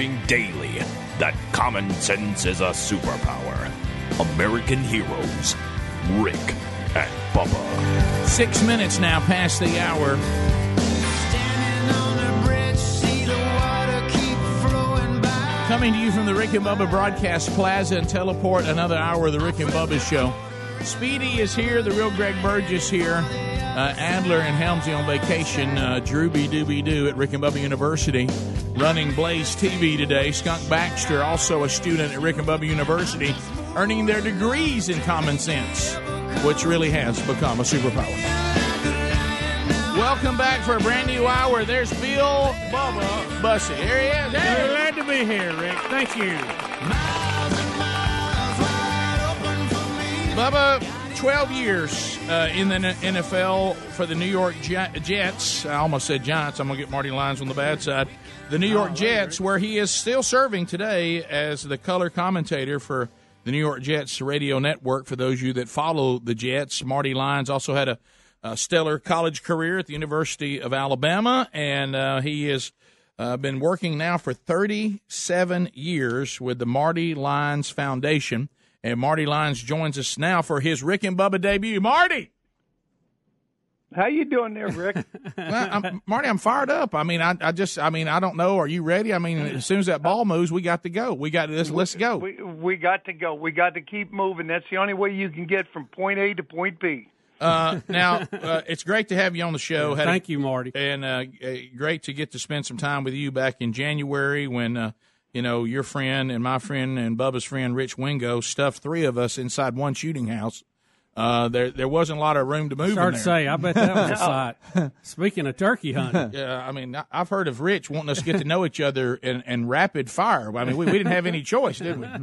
proving daily that common sense is a superpower. American heroes, Rick and Bubba. Six minutes now past the hour. Coming to you from the Rick and Bubba Broadcast Plaza and Teleport, another hour of the Rick and Bubba Show. Speedy is here, the real Greg Burgess here, uh, Adler and Helmsy on vacation, uh, Drooby Dooby Doo at Rick and Bubba University, running Blaze TV today. Skunk Baxter, also a student at Rick and Bubba University, earning their degrees in common sense, which really has become a superpower. Welcome back for a brand new hour. There's Bill Bubba Bussey. Here he is. Hey. Glad to be here, Rick. Thank you. Bubba, 12 years uh, in the NFL for the New York Jets. I almost said Giants. I'm going to get Marty Lyons on the bad side. The New York Jets, where he is still serving today as the color commentator for the New York Jets radio network. For those of you that follow the Jets, Marty Lyons also had a, a stellar college career at the University of Alabama, and uh, he has uh, been working now for 37 years with the Marty Lyons Foundation. And Marty Lyons joins us now for his Rick and Bubba debut. Marty! How you doing there, Rick? well, I'm, Marty, I'm fired up. I mean, I, I just, I mean, I don't know. Are you ready? I mean, as soon as that ball moves, we got to go. We got this. Let's go. We we got to go. We got to keep moving. That's the only way you can get from point A to point B. Uh, now, uh, it's great to have you on the show. Had Thank a, you, Marty. And uh, great to get to spend some time with you back in January when, uh, you know, your friend and my friend and Bubba's friend Rich Wingo stuffed three of us inside one shooting house uh, there there wasn't a lot of room to move. Start to say, I bet that was a sight. Speaking of turkey hunting, yeah, I mean, I've heard of Rich wanting us to get to know each other in, in rapid fire. I mean, we, we didn't have any choice, did we?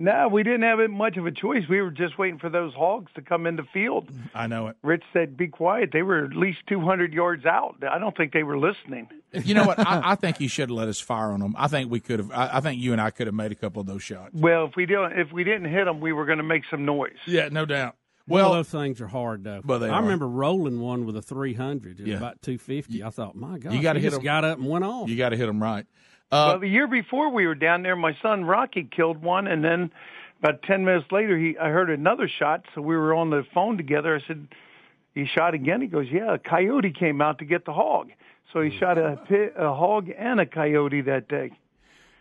No, we didn't have much of a choice. We were just waiting for those hogs to come in the field. I know it. Rich said, "Be quiet." They were at least two hundred yards out. I don't think they were listening. You know what? I, I think you should have let us fire on them. I think we could have. I, I, think you and I could have made a couple of those shots. Well, if we don't, if we didn't hit them, we were going to make some noise. Yeah, no doubt. Well, those things are hard though. Well, I are. remember rolling one with a 300 yeah. about 250. I thought, my God, you got to hit them. Got up and went off. You got to hit them right. Uh, well, the year before we were down there, my son Rocky killed one, and then about 10 minutes later, he I heard another shot. So we were on the phone together. I said, "He shot again." He goes, "Yeah, a coyote came out to get the hog." So he mm. shot a, a hog and a coyote that day.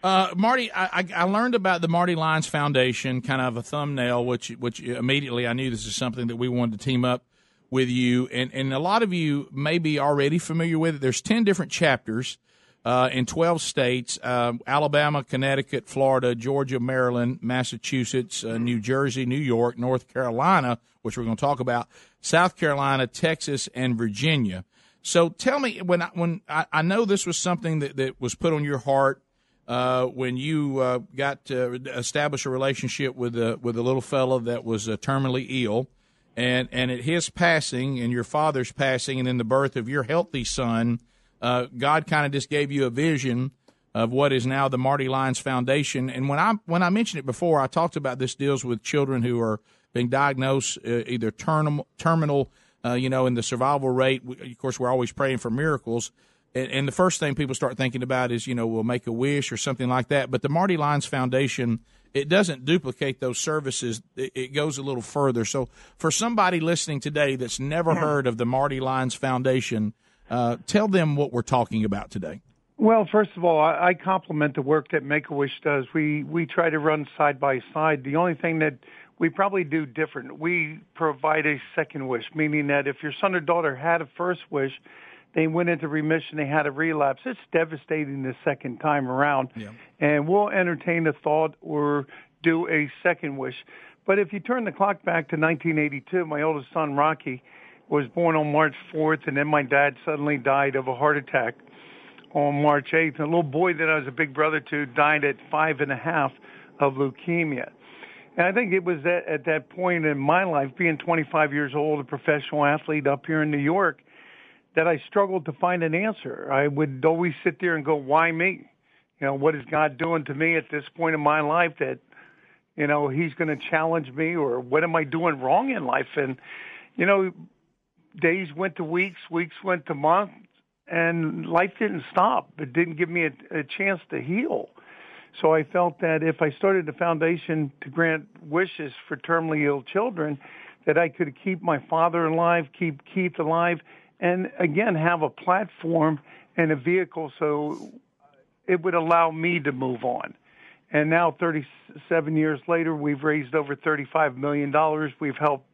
Uh, Marty, I, I, learned about the Marty Lyons Foundation, kind of a thumbnail, which which immediately I knew this is something that we wanted to team up with you, and and a lot of you may be already familiar with it. There's ten different chapters uh, in twelve states: uh, Alabama, Connecticut, Florida, Georgia, Maryland, Massachusetts, uh, New Jersey, New York, North Carolina, which we're going to talk about, South Carolina, Texas, and Virginia. So tell me when I, when I, I know this was something that, that was put on your heart uh, when you uh, got to establish a relationship with a with a little fellow that was uh, terminally ill, and and at his passing and your father's passing, and in the birth of your healthy son, uh, God kind of just gave you a vision of what is now the Marty Lyons Foundation. And when I when I mentioned it before, I talked about this deals with children who are being diagnosed uh, either terminal terminal. Uh, you know, in the survival rate, of course, we're always praying for miracles and, and the first thing people start thinking about is, you know, we'll make a wish or something like that. But the Marty Lyons Foundation, it doesn't duplicate those services. It, it goes a little further. So for somebody listening today that's never heard of the Marty Lyons Foundation, uh, tell them what we're talking about today. Well, first of all, I, I compliment the work that Make a Wish does. We we try to run side by side. The only thing that we probably do different, we provide a second wish, meaning that if your son or daughter had a first wish, they went into remission, they had a relapse. It's devastating the second time around. Yeah. And we'll entertain a thought or do a second wish. But if you turn the clock back to 1982, my oldest son, Rocky, was born on March 4th, and then my dad suddenly died of a heart attack on March 8th. A little boy that I was a big brother to died at five and a half of leukemia. And I think it was at, at that point in my life, being 25 years old, a professional athlete up here in New York, that I struggled to find an answer. I would always sit there and go, why me? You know, what is God doing to me at this point in my life that, you know, he's going to challenge me or what am I doing wrong in life? And, you know, days went to weeks, weeks went to months, and life didn't stop. It didn't give me a, a chance to heal. So I felt that if I started a foundation to grant wishes for terminally ill children, that I could keep my father alive, keep Keith alive, and again have a platform and a vehicle so it would allow me to move on. And now, 37 years later, we've raised over $35 million. We've helped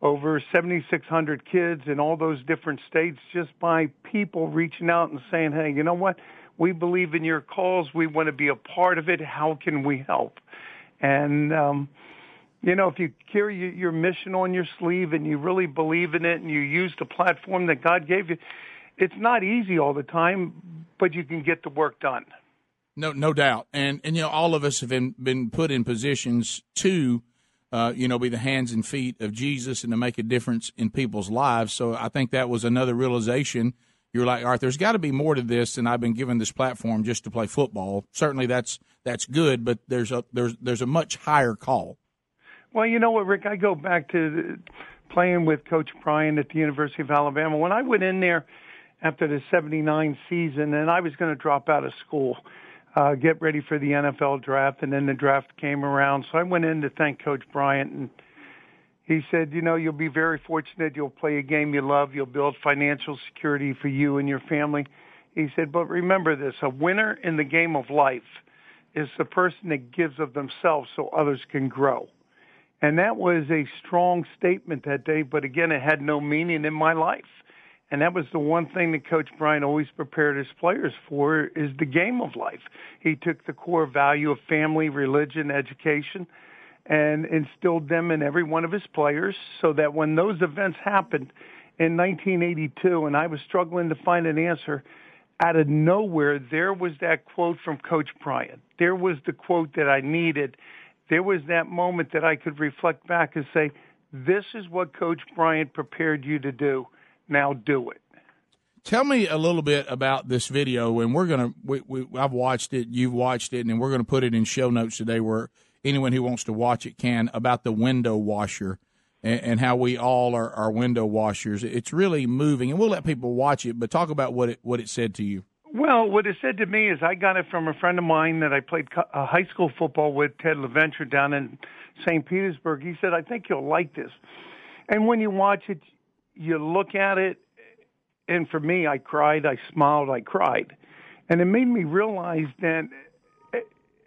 over 7,600 kids in all those different states just by people reaching out and saying, hey, you know what? We believe in your cause. We want to be a part of it. How can we help? And, um, you know, if you carry your mission on your sleeve and you really believe in it and you use the platform that God gave you, it's not easy all the time, but you can get the work done. No, no doubt. And and you know, all of us have been been put in positions to, uh, you know, be the hands and feet of Jesus and to make a difference in people's lives. So I think that was another realization. You're like, all right, there's got to be more to this than I've been given this platform just to play football. Certainly, that's that's good, but there's a there's there's a much higher call. Well, you know what, Rick? I go back to playing with Coach Bryant at the University of Alabama. When I went in there after the 79 season and I was going to drop out of school, uh, get ready for the NFL draft, and then the draft came around. So I went in to thank Coach Bryant, and he said, you know, you'll be very fortunate. You'll play a game you love. You'll build financial security for you and your family. He said, but remember this, a winner in the game of life is the person that gives of themselves so others can grow. And that was a strong statement that day, but again, it had no meaning in my life. And that was the one thing that Coach Bryant always prepared his players for is the game of life. He took the core value of family, religion, education, and instilled them in every one of his players so that when those events happened in 1982 and I was struggling to find an answer, out of nowhere, there was that quote from Coach Bryant. There was the quote that I needed there was that moment that I could reflect back and say, this is what Coach Bryant prepared you to do. Now do it. Tell me a little bit about this video, and we're gonna. We, we, I've watched it, you've watched it, and we're gonna put it in show notes today, where anyone who wants to watch it can about the window washer and, and how we all are, are window washers. It's really moving, and we'll let people watch it. But talk about what it what it said to you. Well, what it said to me is I got it from a friend of mine that I played uh, high school football with, Ted LaVenture, down in St. Petersburg. He said, I think you'll like this. And when you watch it, you look at it, and for me, I cried, I smiled, I cried. And it made me realize that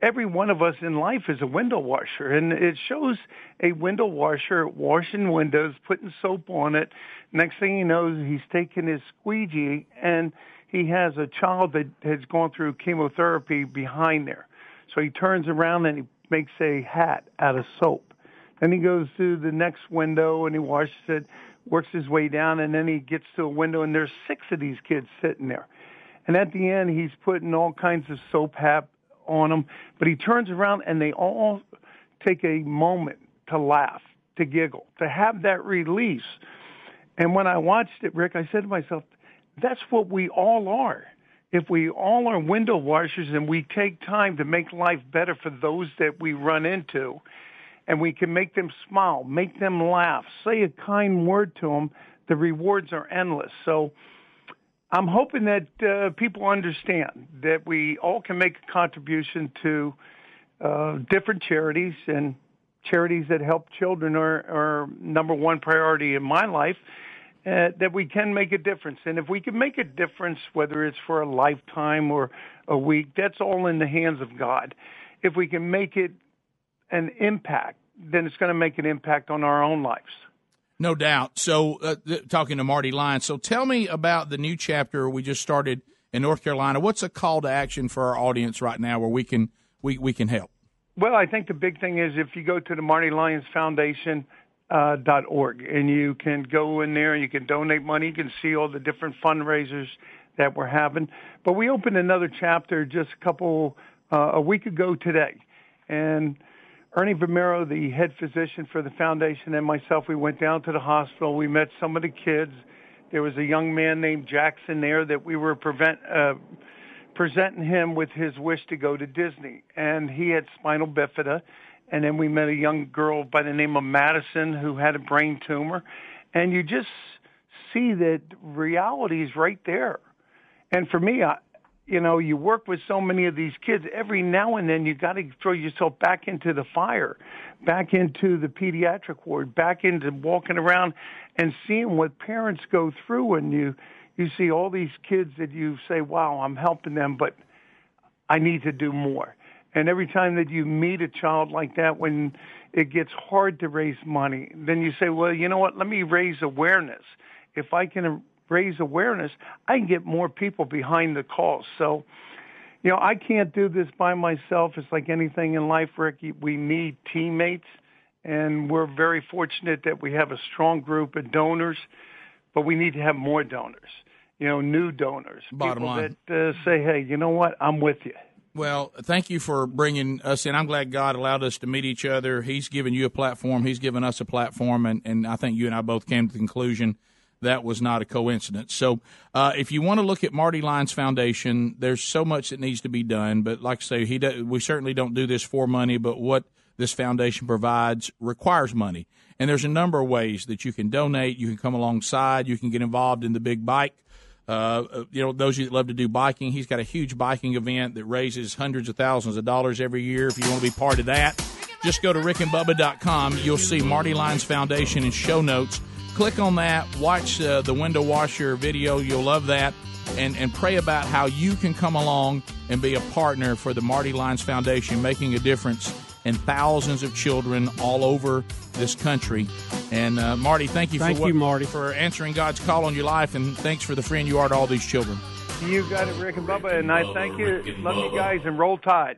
every one of us in life is a window washer. And it shows a window washer washing windows, putting soap on it. Next thing he knows, he's taking his squeegee and – he has a child that has gone through chemotherapy behind there. So he turns around and he makes a hat out of soap. Then he goes to the next window and he washes it, works his way down, and then he gets to a window and there's six of these kids sitting there. And at the end, he's putting all kinds of soap hap on them, but he turns around and they all take a moment to laugh, to giggle, to have that release. And when I watched it, Rick, I said to myself, that's what we all are. If we all are window washers and we take time to make life better for those that we run into, and we can make them smile, make them laugh, say a kind word to them, the rewards are endless. So I'm hoping that uh, people understand that we all can make a contribution to uh, different charities and charities that help children are, are number one priority in my life uh, that we can make a difference. And if we can make a difference, whether it's for a lifetime or a week, that's all in the hands of God. If we can make it an impact, then it's going to make an impact on our own lives. No doubt. So, uh, th- talking to Marty Lyons. So, tell me about the new chapter we just started in North Carolina. What's a call to action for our audience right now where we can we, we can help? Well, I think the big thing is if you go to the Marty Lyons Foundation uh, dot org, and you can go in there and you can donate money. You can see all the different fundraisers that we're having. But we opened another chapter just a couple uh, a week ago today, and Ernie Vimero, the head physician for the foundation, and myself, we went down to the hospital. We met some of the kids. There was a young man named Jackson there that we were prevent. Uh, presenting him with his wish to go to Disney, and he had spinal bifida and then we met a young girl by the name of Madison who had a brain tumor. And you just see that reality is right there. And for me, I, you know, you work with so many of these kids. Every now and then, you got to throw yourself back into the fire, back into the pediatric ward, back into walking around and seeing what parents go through. And you, you see all these kids that you say, "Wow, I'm helping them," but I need to do more. And every time that you meet a child like that, when it gets hard to raise money, then you say, "Well, you know what? Let me raise awareness." If I can raise awareness, I can get more people behind the cause. So, you know, I can't do this by myself. It's like anything in life, Ricky. We need teammates, and we're very fortunate that we have a strong group of donors, but we need to have more donors. You know, new donors, Bottom people line. that uh, say, "Hey, you know what? I'm with you." Well, thank you for bringing us in. I'm glad God allowed us to meet each other. He's given you a platform. He's given us a platform, and, and I think you and I both came to the conclusion that was not a coincidence. So, uh, if you want to look at Marty Lyons Foundation, there's so much that needs to be done. But like I say, he do, we certainly don't do this for money. But what this foundation provides requires money, and there's a number of ways that you can donate. You can come alongside. You can get involved in the big bike. Uh, you know, those of you that love to do biking, he's got a huge biking event that raises hundreds of thousands of dollars every year. If you want to be part of that, just go to rickandbubba.com. You'll see Marty Lyons Foundation and show notes click on that, watch uh, the window washer video. You'll love that. And, and pray about how you can come along and be a partner for the Marty Lyons Foundation, making a difference in thousands of children all over this country. And uh, Marty, thank you Thank for what, you, Marty. for answering God's call on your life, and thanks for the friend you are to all these children. You got it, Rick and Bubba, and I thank you. Love you guys, and roll tide.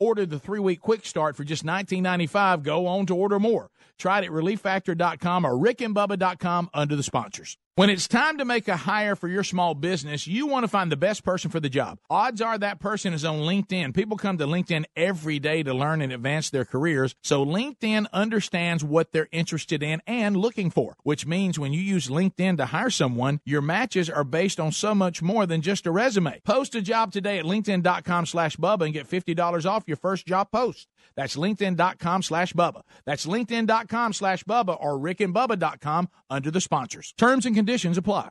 order the three week quick start for just $19.95 go on to order more. Try it at relieffactor.com or rickandbubba.com under the sponsors. When it's time to make a hire for your small business, you want to find the best person for the job. Odds are that person is on LinkedIn. People come to LinkedIn every day to learn and advance their careers. So LinkedIn understands what they're interested in and looking for, which means when you use LinkedIn to hire someone, your matches are based on so much more than just a resume. Post a job today at linkedin.com slash Bubba and get $50 off your first job post. That's linkedin.com slash Bubba. That's linkedin.com slash Bubba or rickandbubba.com under the sponsors. Terms and conditions apply.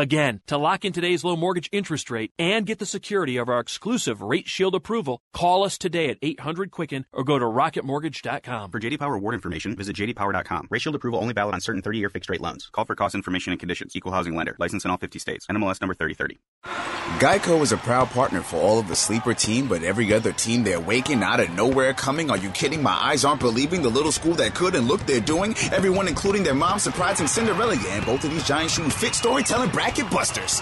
Again, to lock in today's low mortgage interest rate and get the security of our exclusive Rate Shield approval, call us today at 800 Quicken or go to rocketmortgage.com. For JD Power award information, visit jdpower.com. Rate Shield approval only valid on certain 30-year fixed rate loans. Call for cost information and conditions. Equal housing lender. License in all 50 states. NMLS number 3030. Geico is a proud partner for all of the sleeper team, but every other team they're waking out of nowhere coming. Are you kidding? My eyes aren't believing the little school that could and look they're doing. Everyone, including their mom, surprising Cinderella. Yeah, and both of these giant shoes fit storytelling bracket busters.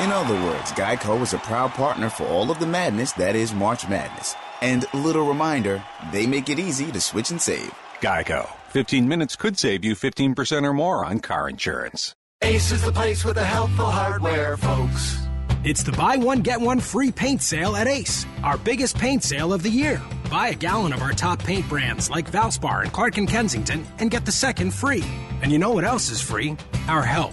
In other words, Geico is a proud partner for all of the madness that is March Madness. And little reminder, they make it easy to switch and save. Geico. 15 minutes could save you 15% or more on car insurance. Ace is the place with the helpful hardware, folks. It's the buy one, get one free paint sale at Ace, our biggest paint sale of the year. Buy a gallon of our top paint brands like Valspar and Clark and Kensington and get the second free. And you know what else is free? Our help.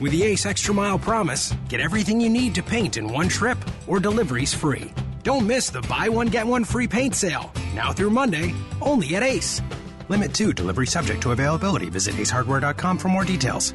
With the Ace Extra Mile Promise, get everything you need to paint in one trip or deliveries free. Don't miss the buy one, get one free paint sale. Now through Monday, only at Ace. Limit 2, delivery subject to availability. Visit acehardware.com for more details.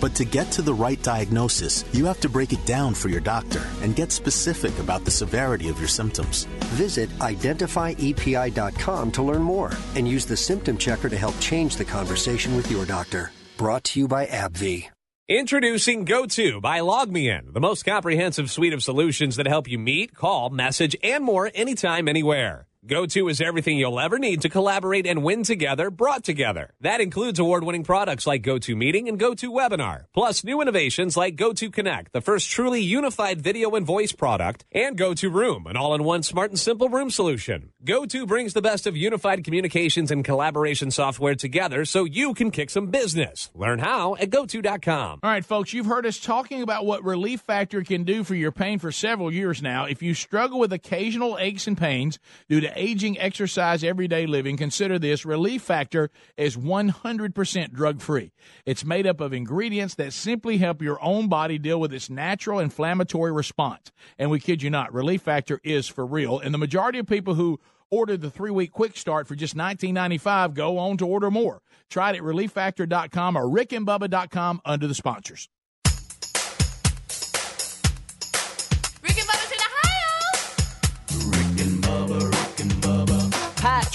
But to get to the right diagnosis, you have to break it down for your doctor and get specific about the severity of your symptoms. Visit identifyepi.com to learn more and use the symptom checker to help change the conversation with your doctor. Brought to you by AbbVie. Introducing GoTo by LogMeIn, the most comprehensive suite of solutions that help you meet, call, message, and more anytime, anywhere. GoTo is everything you'll ever need to collaborate and win together, brought together. That includes award winning products like GoTo Meeting and GoTo Webinar, plus new innovations like GoTo Connect, the first truly unified video and voice product, and GoTo Room, an all in one smart and simple room solution. GoTo brings the best of unified communications and collaboration software together so you can kick some business. Learn how at GoTo.com. All right, folks, you've heard us talking about what Relief Factor can do for your pain for several years now. If you struggle with occasional aches and pains due to aging, exercise, everyday living, consider this Relief Factor is 100% drug free. It's made up of ingredients that simply help your own body deal with its natural inflammatory response. And we kid you not, Relief Factor is for real. And the majority of people who ordered the three week quick start for just $19.95 go on to order more. Try it at relieffactor.com or rickandbubba.com under the sponsors.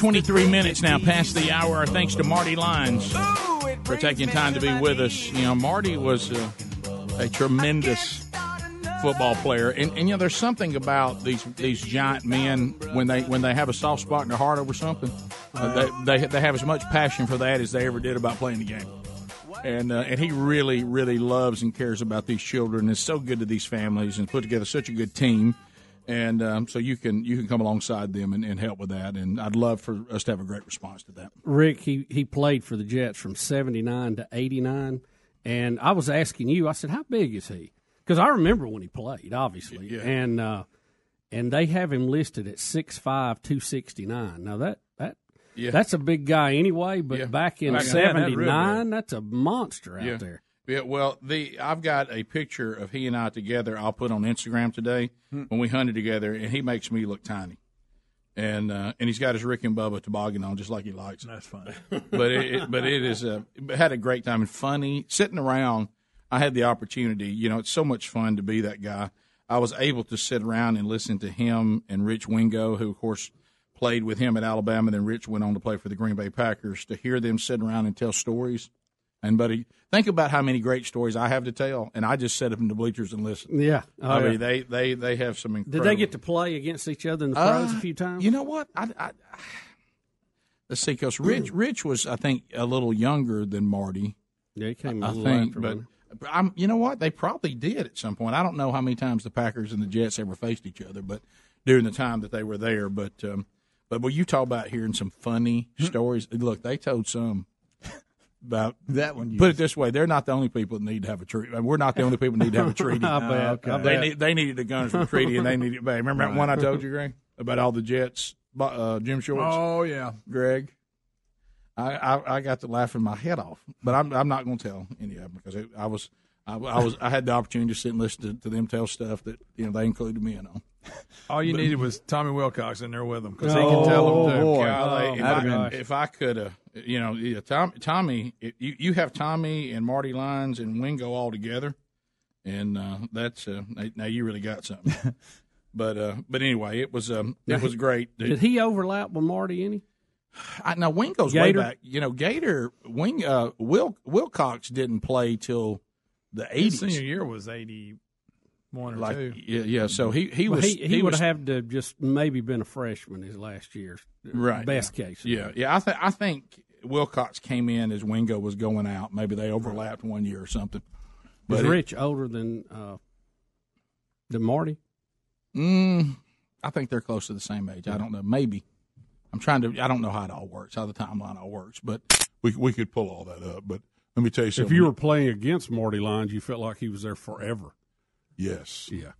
23 minutes now past the hour. Our thanks to Marty Lyons for taking time to be with us. You know, Marty was a, a tremendous football player, and, and you know, there's something about these these giant men when they when they have a soft spot in their heart over something, uh, they, they they have as much passion for that as they ever did about playing the game. And uh, and he really really loves and cares about these children. It's so good to these families and put together such a good team and um, so you can you can come alongside them and, and, help with that. And I'd love for us to have a great response to that. Rick, he he played for the Jets from '79 to '89, and I was asking you, I said, how big is he? Because I remember when he played, obviously, yeah. and uh, and they have him listed at 6'5", 269. Now that that. Yeah. That's a big guy anyway, but Yeah. back in Back in- '79, that's a monster out there. Yeah, well, the I've got a picture of he and I together. I'll put on Instagram today Hmm. when we hunted together, and he makes me look tiny. And uh, and he's got his Rick and Bubba toboggan on, just like he likes. That's funny. but it, it but it is a had a great time and funny sitting around. I had the opportunity. You know, it's so much fun to be that guy. I was able to sit around and listen to him and Rich Wingo, who of course played with him at Alabama. Then Rich went on to play for the Green Bay Packers. To hear them sit around and tell stories, and buddy, think about how many great stories I have to tell, and I just sit up in the bleachers and listen. Yeah. Oh, I yeah. mean they they they have some Incredible... Did they get to play against each other in the pros Uh, a few times? You know what? I, I, let's see, because Rich Rich was I think a little younger than Marty. Yeah, he came a I little think, but I'm you know what? They probably did at some point. I don't know how many times the Packers and the Jets ever faced each other, but during the time that they were there, but um, but when you talk about hearing some funny Hmm. stories, look, they told some. About that one, put it this way: they're not the only people that need to have a treaty. We're not the only people that need to have a treaty. I bet, I They need they needed the guns for the treaty, and they needed it back. Remember that one I told you, Greg, about all the Jets, uh, Jim Shorts. Oh yeah. Greg. I, I, I got to laughing my head off, but I'm I'm not going to tell any of them because it, I was I, I was I had the opportunity to sit and listen to, to them tell stuff that you know they included me in on. All you But- needed was Tommy Wilcox in there with him because he can tell Oh, them too. boy. Golly, if, I, have if I could have, you know, yeah, Tom, Tommy, it, you you have Tommy and Marty Lyons and Wingo all together, and uh, that's uh, now- now you really got something. but uh, but anyway, it was um, it was great. Did he overlap with Marty any? I, now Wingo's Gator? way back. You know, Gator Wing uh, Will Wilcox didn't play till the His eighties. senior year was eighty one or Like two. yeah, yeah. So he he Well, was he, he, would was have to just maybe been a freshman his last year. right. Best yeah. case. Yeah, yeah. I think I think Wilcox came in as Wingo was going out. Maybe they overlapped one year or something. Is it- Rich older than uh, than Marty? Mm, I think they're close to the same age. I don't know. Maybe. I'm trying to. I don't know how it all works, how the timeline all works, but we we could pull all that up. But let me tell you something. If you were playing against Marty Lyons, you felt like he was there forever. yes, Yeah.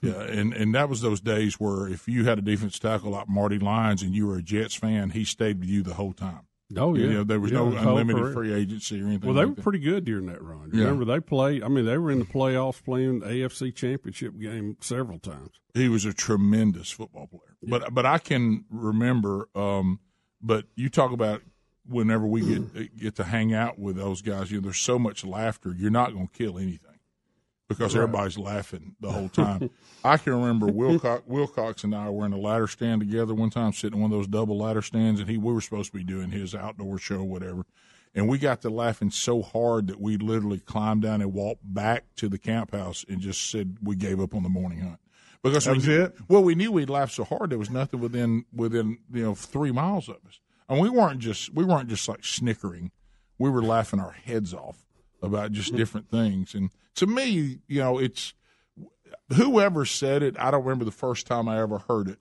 yeah, and and that was those days where if you had a defense tackle like Marty Lyons and you were a Jets fan, he stayed with you the whole time. Oh yeah, You know, there was Yeah, no unlimited career. free agency or anything. Well, they like were that. pretty good during that run. Yeah. Remember, they played. I mean, they were in the playoffs playing the AFC Championship game several times. he was a tremendous football player. But but I can remember. Um, but you talk about whenever we get get to hang out with those guys, you know, there's so much laughter. You're not going to kill anything because Right. everybody's laughing the whole time. I can remember Wilcox, Wilcox and I were in a ladder stand together one time, sitting in one of those double ladder stands, and he we were supposed to be doing his outdoor show, whatever. And we got to laughing so hard that we literally climbed down and walked back to the camp house and just said we gave up on the morning hunt because That we was it? Well, we knew we'd laughed so hard there was nothing within within you know three miles of us, and we weren't just we weren't just like snickering, we were laughing our heads off about just mm-hmm. different things. And to me, you know, it's whoever said it. I don't remember the first time I ever heard it,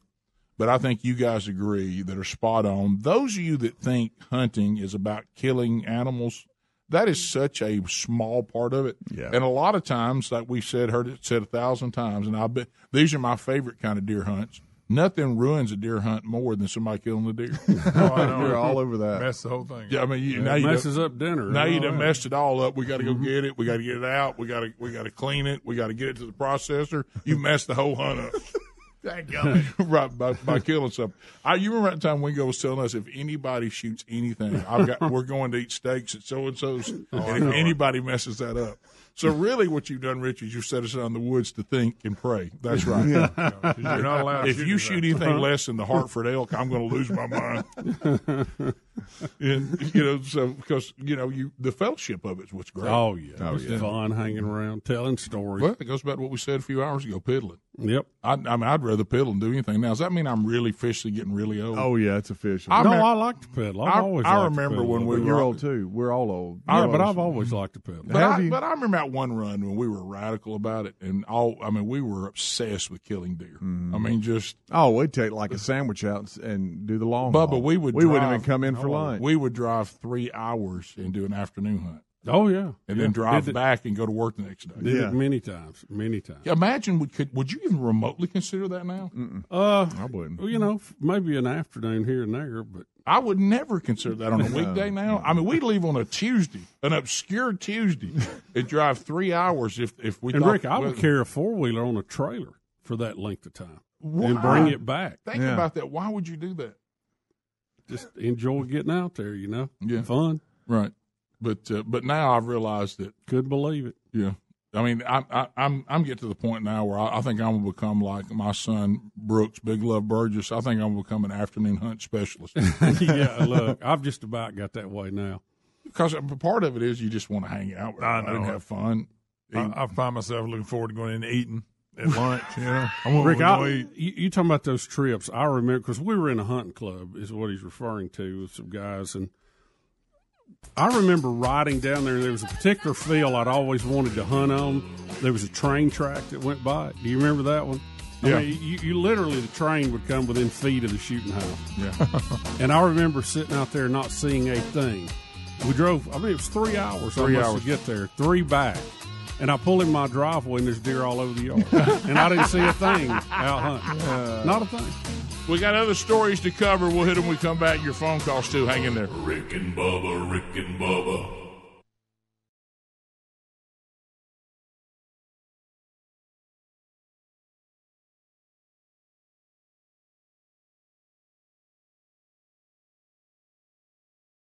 but I think you guys agree that are spot on. Those of you that think hunting is about killing animals, that is such a small part of it. Yeah. And a lot of times, like we said, heard it said a thousand times, and I bet these are my favorite kind of deer hunts. Nothing ruins a deer hunt more than somebody killing the deer. Oh, I know. You're all over that. Mess the whole thing. Yeah, I mean, you, Yeah, now it you messes done- up dinner. Now you all done that. messed it all up. We got to go mm-hmm. get it. We got to get it out. We got to we got to clean it. We got to get it to the processor. You messed the whole hunt up. Thank God. right by, by killing something. I you remember that time Wingo was telling us if anybody shoots anything, I've got we're going to eat steaks at so and so's, oh, and if anybody messes that up. So really, what you've done, Rich, is you set us out in the woods to think and pray. That's right. Yeah. You're not allowed If shoot you anything. shoot anything uh-huh. less than the Hartford elk, I'm going to lose my mind. and you know, so because you know, you the fellowship of it's what's great. Oh yeah, Oh, it's yeah. fun hanging around, telling stories. Well, it goes back to what we said a few hours ago, piddling. Yep. I, I mean, I'd rather piddle than do anything. Now, does that mean I'm really officially getting really old? Oh yeah, it's official. I no, remember- I like to pedal. I've I- always I liked remember pedal. when we were you're old too. We're all old. Yeah, You're but. I've always liked to pedal. But I, but I remember that one run when we were radical about it, and all I mean, we were obsessed with killing deer. I mean, just Oh, we'd take like a sandwich out and, and do the long. Bubba, haul. we would We wouldn't even come in for Oh, lunch. We would drive three hours and do an afternoon hunt, Oh yeah, and Yeah. then drive Did it- back and go to work the next day. Did Yeah. it many times, many times. Imagine would could would you even remotely consider that now? Uh, I wouldn't. well, you know, maybe an afternoon here and there, but I would never consider that on a weekday now. I mean, we leave on a Tuesday, an obscure Tuesday, and drive three hours if if we. and Rick, I would carry a four wheeler on a trailer for that length of time and bring it back. Think Yeah. about that. Why would you do that? Just enjoy getting out there, you know. Yeah. fun. Right. But uh, but now I've realized that Could believe it. yeah. I mean, I, I, I'm I'm getting to the point now where I, I think I'm gonna become like my son Brooks, Big Love Burgess. I think I'm gonna become an afternoon hunt specialist yeah, look, I've just about got that way now. because part of it is you just want to hang out with I everybody and know. have fun. I, I find myself looking forward to going in and eating at lunch. You know, I want Rick, to I, eat. you, you talking about those trips? I remember because we were in a hunting club, is what he's referring to with some guys, and I remember riding down there. There was a particular field I'd always wanted to hunt on. There was a train track that went by. Do you remember that one? Yeah. I mean, you, you literally the train would come within feet of the shooting house. Yeah. And I remember sitting out there not seeing a thing. We drove. I mean, it was three hours Three almost hours. to get there, three back. And I pull in my driveway, and there's deer all over the yard, and I didn't see a thing out hunting. Not a thing. We got other stories to cover. We'll hit them when we come back. Your phone calls too. Hang in there. Rick and Bubba, Rick and Bubba.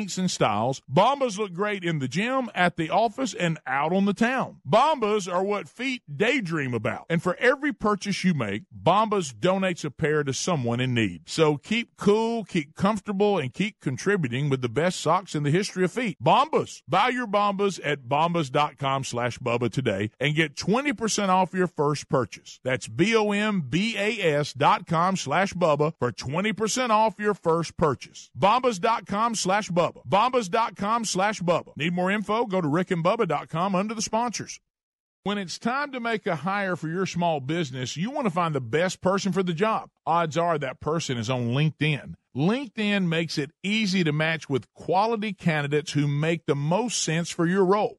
and styles, Bombas look great in the gym, at the office, and out on the town. Bombas are what feet daydream about. And for every purchase you make, Bombas donates a pair to someone in need. So keep cool, keep comfortable, and keep contributing with the best socks in the history of feet. Bombas. Buy your Bombas at bombas.com slash Bubba today and get 20% off your first purchase. That's B-O-M-B-A-S dot com slash Bubba for 20% off your first purchase. Bombas.com slash Bubba. Bombas.com slash Bubba. Need more info? Go to rickandbubba.com under the sponsors. When it's time to make a hire for your small business, you want to find the best person for the job. Odds are that person is on LinkedIn. LinkedIn makes it easy to match with quality candidates who make the most sense for your role.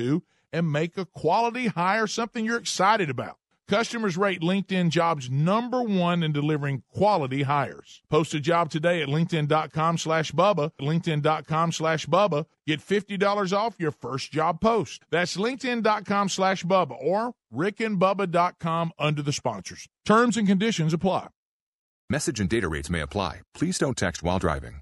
and make a quality hire something you're excited about. Customers rate LinkedIn jobs number one in delivering quality hires. Post a job today at LinkedIn.com slash Bubba, LinkedIn.com slash Bubba. Get $50 off your first job post. That's LinkedIn.com slash Bubba or RickandBubba.com under the sponsors. Terms and conditions apply. Message and data rates may apply. Please don't text while driving.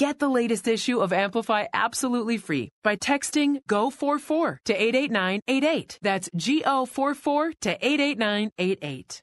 Get the latest issue of Amplify absolutely free by texting GO44 to 88988. That's GO44 to 88988.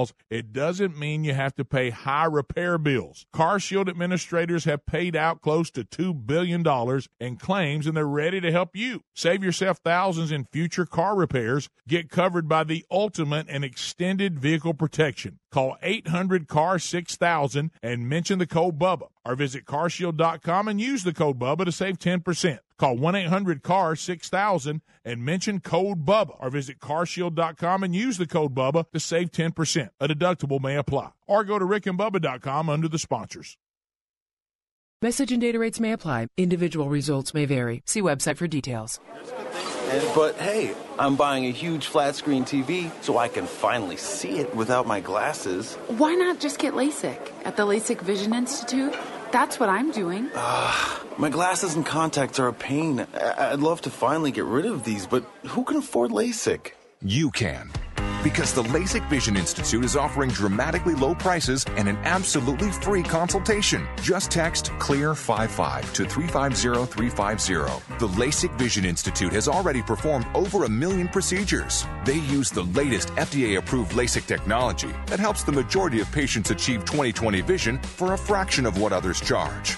it doesn't mean you have to pay high repair bills. Car Shield administrators have paid out close to $2 billion in claims and they're ready to help you. Save yourself thousands in future car repairs. Get covered by the ultimate and extended vehicle protection. Call 800 CAR 6000 and mention the code BUBBA or visit carshield.com and use the code BUBBA to save 10%. Call 1 800 CAR 6000 and mention code BUBBA or visit carshield.com and use the code BUBBA to save 10%. A deductible may apply. Or go to rickandbubba.com under the sponsors. Message and data rates may apply. Individual results may vary. See website for details. But hey, I'm buying a huge flat screen TV so I can finally see it without my glasses. Why not just get LASIK at the LASIK Vision Institute? That's what I'm doing. Uh, my glasses and contacts are a pain. I- I'd love to finally get rid of these, but who can afford LASIK? You can. Because the LASIK Vision Institute is offering dramatically low prices and an absolutely free consultation. Just text CLEAR55 to 350350. The LASIK Vision Institute has already performed over a million procedures. They use the latest FDA approved LASIK technology that helps the majority of patients achieve 20/20 vision for a fraction of what others charge.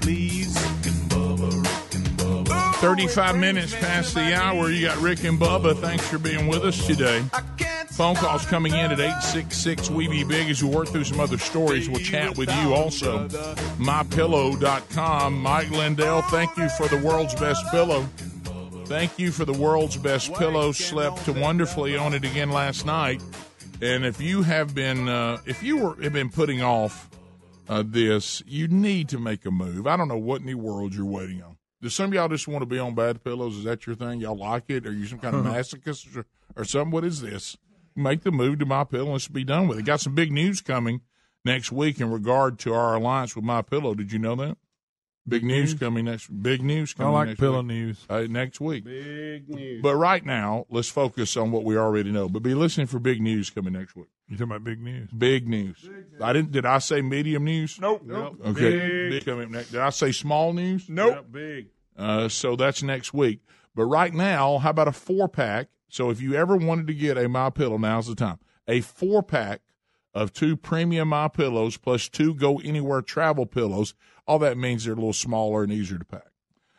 Please. 35 minutes past the hour. You got Rick and Bubba. Thanks for being with us today. Phone calls coming in at 866 We Be Big as we work through some other stories. We'll chat with you also. MyPillow.com. Mike Lindell, thank you for the world's best pillow. Thank you for the world's best pillow. Slept wonderfully on it again last night. And if you have been, uh, if you were have been putting off uh, this, you need to make a move. I don't know what in the world you're waiting on. Does some of y'all just want to be on bad pillows? Is that your thing? Y'all like it? Are you some kind of masochist or, or something? What is this? Make the move to my pillow and let's be done with it. Got some big news coming next week in regard to our alliance with my pillow. Did you know that? Big news coming next. Big news I coming. like next pillow week. news. Uh, next week. Big news. But right now, let's focus on what we already know. But be listening for big news coming next week. You talking about big news? Big news. I didn't. Did I say medium news? Nope. Nope. Okay. Big. coming up next. Did I say small news? Yep, big. Uh, so that's next week. But right now, how about a four pack? So if you ever wanted to get a My Pillow, now's the time. A four pack of two premium My Pillows plus two Go Anywhere travel pillows. All that means they're a little smaller and easier to pack.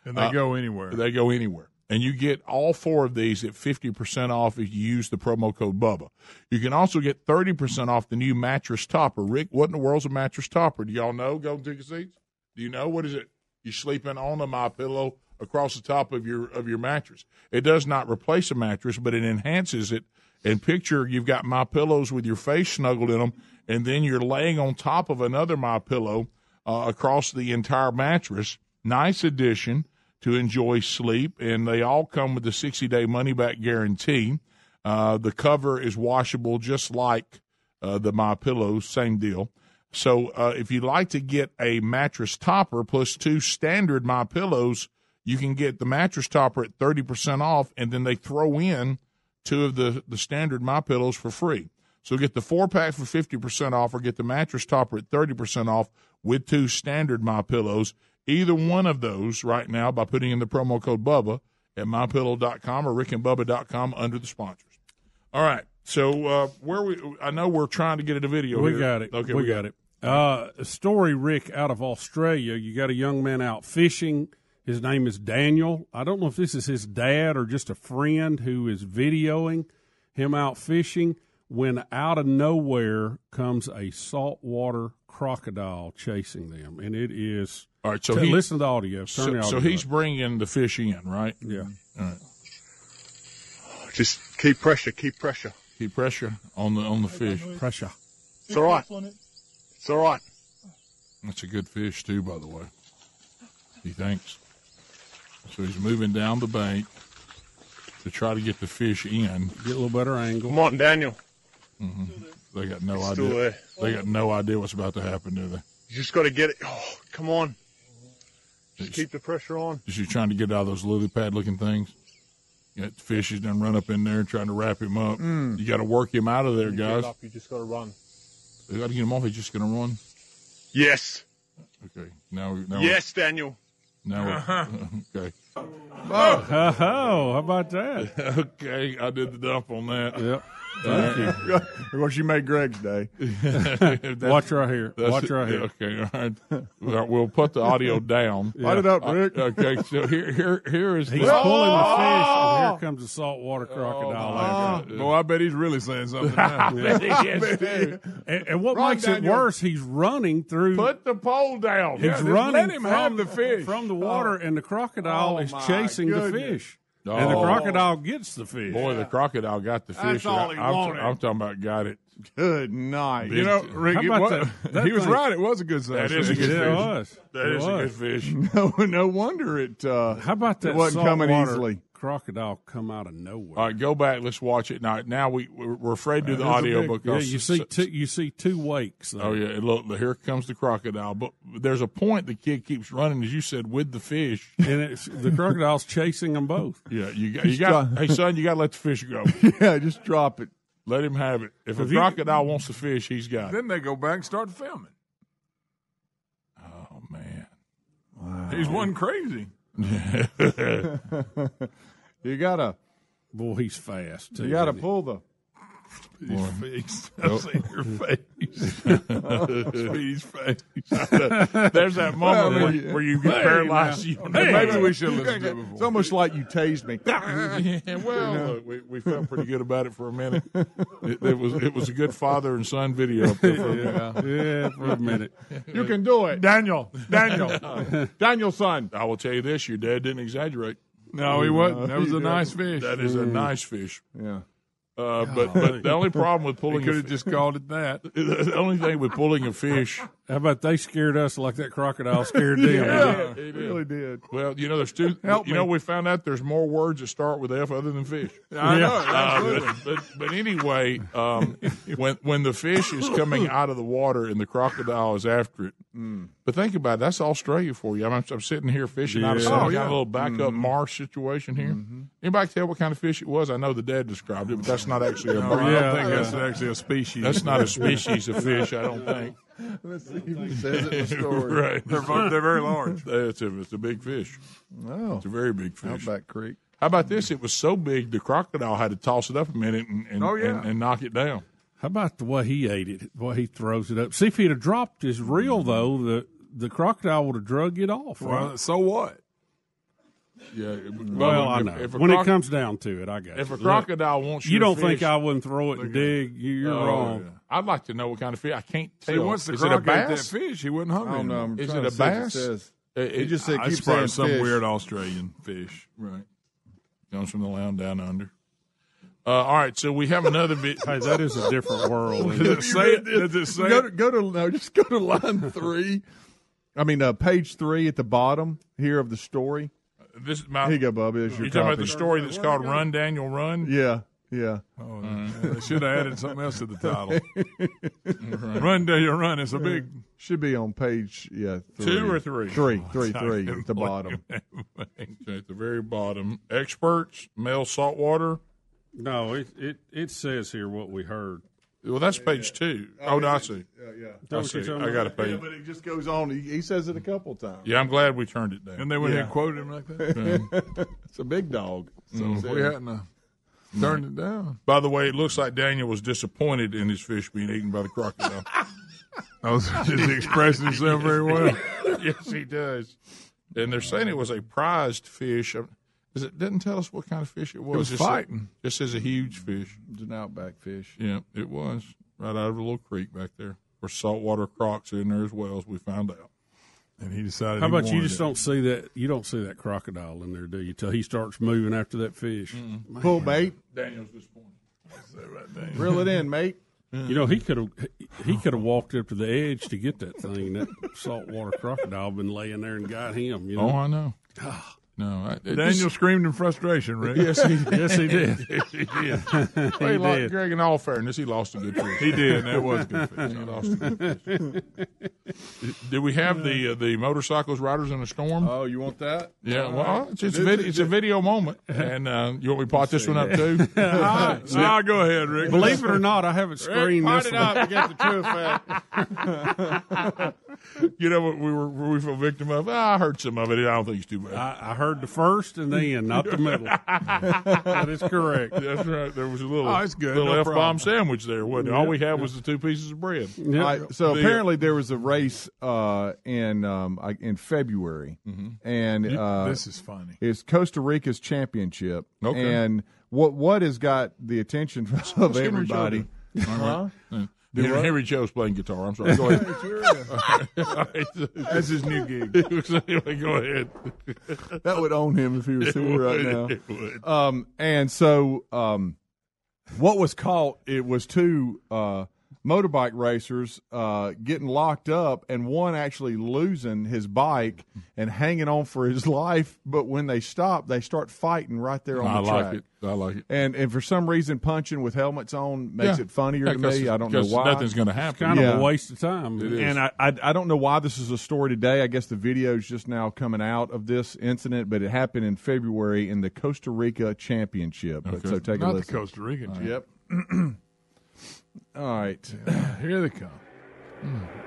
And they Uh, go anywhere. They go anywhere. And you get all four of these at 50% off if you use the promo code BUBBA. You can also get 30% off the new mattress topper. Rick, what in the world's a mattress topper? Do y'all know? Go take a seat. Do you know what is it? You're sleeping on a my pillow across the top of your of your mattress. It does not replace a mattress, but it enhances it. And picture you've got my pillows with your face snuggled in them, and then you're laying on top of another my pillow uh, across the entire mattress. Nice addition to enjoy sleep, and they all come with the 60 day money back guarantee. Uh, the cover is washable, just like uh, the My Pillows, same deal. So uh, if you'd like to get a mattress topper plus two standard My Pillows, you can get the mattress topper at 30% off, and then they throw in two of the, the standard My Pillows for free. So get the four pack for 50% off or get the mattress topper at 30% off with two standard My Pillows. Either one of those right now by putting in the promo code BUBBA at mypillow.com or rickandbubba.com under the sponsors. All right. So uh, where we I know we're trying to get it a video. We here. got it. Okay, we, got it. Uh, a story, Rick, out of Australia. You got a young man out fishing. His name is Daniel. I don't know if this is his dad or just a friend who is videoing him out fishing. When out of nowhere comes a saltwater crocodile chasing them, and it is. All right, so T- he- listen to the audio. Turn So, the so he's up. bringing the fish in, right? Yeah. All right. Just keep pressure, keep pressure. Keep pressure on the on the fish. Pressure. It's all right. It's all right. That's a good fish too, by the way. He thinks. So he's moving down the bank to try to get the fish in. Get a little better angle. Come on, Daniel. hmm They got no It's still idea. there. They got no idea what's about to happen, do they? You just got to get it. Oh, come on. Just keep the pressure on. Is he trying to get out of those lily pad looking things? That fish is done run up in there trying to wrap him up. Mm. You got to work him out of there, You guys. up, you just got to run. They got to get him off. He's just going to run. Yes. Okay. Now, now yes, Daniel. We, now, Uh-huh. we- okay. Oh, how about that? okay, I did the dump on that. Yep. Thank you. of course, you made Greg's day. Watch right here. That's Watch it. right here. Okay, all right. Well, We'll put the audio down. Light it up, Rick. Uh, okay, so here, here, here is. He's the, pulling the fish, Oh! and here comes the saltwater crocodile after it. Boy, I bet he's really saying something now. Yeah. and, and what Run, makes Daniel. it worse, he's running through. Put the pole down. He's Yeah, running let him from, have the fish. from the water, and the crocodile Oh, is my chasing the goodness. Fish. And the Oh. crocodile gets the fish. Boy, the crocodile got the fish. That's all he I, am wanted. I'm talking about got it. Good night. You know, Rick, How it about wa- that- that he was thing- right. It was a good size. That is a fish. good Yeah, fish. it was. That It is a good was. fish. No, no wonder it. Uh, How about that It wasn't coming saltwater easily. Crocodile come out of nowhere? All right, go back. Let's watch it now. Now we we're, we're afraid to do uh, the audio big- because yeah, you see two, you see two wakes. There. Oh yeah, and look, here comes the crocodile. But there's a point the kid keeps running, as you said, with the fish. and it's the crocodile's chasing them both. Yeah, you got, you got. hey son, you got to let the fish go. yeah, just drop it. Let him have it. If a Have you- crocodile wants the fish, he's got it. Then they go back and start filming. Oh man, He's one crazy. you gotta, Boy, he's fast. Too, you gotta pull the. His face. I Oh. see your face. Speedy's face. There's that moment where, you- where you get Hey, paralyzed. You don't Hey, know maybe we should listen to it before. It's almost like you tased me. yeah, well, look, we, we felt pretty good about it for a minute. It, it was it was a good father and son video. Up there for a. Yeah, for a minute. You can do it, Daniel. Daniel. Daniel's son. I will tell you this: your dad didn't exaggerate. No, he wasn't. That was a nice fish. That is a mm. nice fish. Yeah. Uh, but but the only problem with pulling could have just called it that. the only thing with pulling a fish. How about they scared us like that crocodile scared them? Yeah, it really did. Well, you know, there's two. Help you me. know, we found out there's more words that start with F other than fish. I know. Uh, Absolutely. but, but but anyway, um, when when the fish is coming out of the water and the crocodile is after it. Mm. But think about it, that's Australia for you. I'm, I'm sitting here fishing out of Yeah. some Oh, kind yeah. of little backup marsh situation here. Anybody tell what kind of fish it was? I know the dad described it, but that's not actually a No, I don't think that's actually a species. That's not a species of fish. I don't think. Let's see if he says it in the story. right. They're, vo- they're very large. That's a, it's a big fish. Oh, It's a very big fish. Outback Creek. How about this? It was so big, the crocodile had to toss it up a minute and, and, Oh, yeah. and, and knock it down. How about the way he ate it? The way he throws it up. See, if he'd have dropped his reel though, the the crocodile would have drug it off. Well, Right? so what? Yeah. it- Well, I if- know. If a when croc- it comes down to it, I guess. if a crocodile wants you your don't fish, think I wouldn't throw it and dig? You, you're Oh, wrong. Yeah. I'd like to know what kind of fish. I can't tell. See, once the is it a croc ate that bass? fish, he wasn't hungry. I don't know. anymore. I'm Is it a bass? It says. It, He just said I keep it's saying some fish. weird Australian fish. right. Comes from the land down under. Uh, all right, so we have another bit. Hey, that is a different world. Does it say it? Does it say Go to, go to no, just go to line three. I mean, uh, page three at the bottom here of the story. This is my. Here you go, Bubba. There's your You talking about the story that's called "Run Daniel Run"? Yeah, yeah. Oh, yeah. They should have added something else to the title. Run, Daniel, run. It's a big. Should be on page yeah three. Two or three? Three, three, three at the bottom. at the very bottom. Experts, male saltwater. No, it, it it says here what we heard. Well, that's page two. Oh, no, I see. Yeah, yeah. That I see. I got a about? page. Yeah, but it just goes on. He, he says it a couple times. Yeah, I'm glad we turned it down. And they went Yeah. and quoted him like that. It's a big dog. So Mm. If we hadn't uh, turned it down. By the way, it looks like Daniel was disappointed in his fish being eaten by the crocodile. I was just expressing himself very well. yes, he does. And they're saying it was a prized fish. Uh, Is it didn't tell us what kind of fish it was. It was Just said- fighting. Just says a huge fish. It's an outback fish. Yeah, it was right out of a little creek back there. Where saltwater crocs are in there as well, as we found out. And he decided. How he about you just it. don't see that? You don't see that crocodile in there, do you? Till he starts moving after that fish. Pull bait. Daniel's disappointed. Reel it in, mate. You know, he could have he could have walked up to the edge to get that thing. That saltwater crocodile been laying there and got him. You oh, know? Oh, I know. Ah. No, I, Daniel just- screamed in frustration, Rick. Yes, he, Yes, he did. he did. He Well, he lost, did. Greg, in all fairness, he lost a good fish. He did. That was good. fish. He lost a good fish. Did we have the uh, the motorcycles riders in a storm? Oh, you want that? yeah, well, it's, it's, a vid- it's a video moment, and uh, you want me to pot this one up too? I- Ah, go ahead, Rick. believe it or not, I haven't screened Pot this it one. up to get the true effect. you know what we were we fell victim of? Ah, I heard some of it. I don't think it's too bad. I, I heard the first and the end, not the middle. that is correct. That's right. There was a little, Oh, it's good. little No f bomb sandwich there, wasn't it? All we had was the two pieces of bread. Yep. All right, so The- apparently there was a race uh, in um, in February, and uh, this is funny. it's Costa Rica's championship. Okay. And what what has got the attention of everybody? Joe doing? Huh? Henry, Henry Joe's playing guitar. I'm sorry. Go ahead. That's his new gig. anyway, go ahead. That would own him if he was here right now. it would. Um, and so, um, what was caught? It was two uh, motorbike racers uh, getting locked up, and one actually losing his bike and hanging on for his life. But when they stop, they start fighting right there on I the like track. it. I like it. And and for some reason, punching with helmets on makes Yeah. it funnier Yeah, to 'cause- me. I don't know why. Nothing's going to happen. Kind of a waste of time. It is. And I, I I don't know why this is a story today. I guess the video is just now coming out of this incident, but it happened in February in the Costa Rica Championship. But Okay. So take a Not the listen. Costa Rican. Yep. All right. Here they come.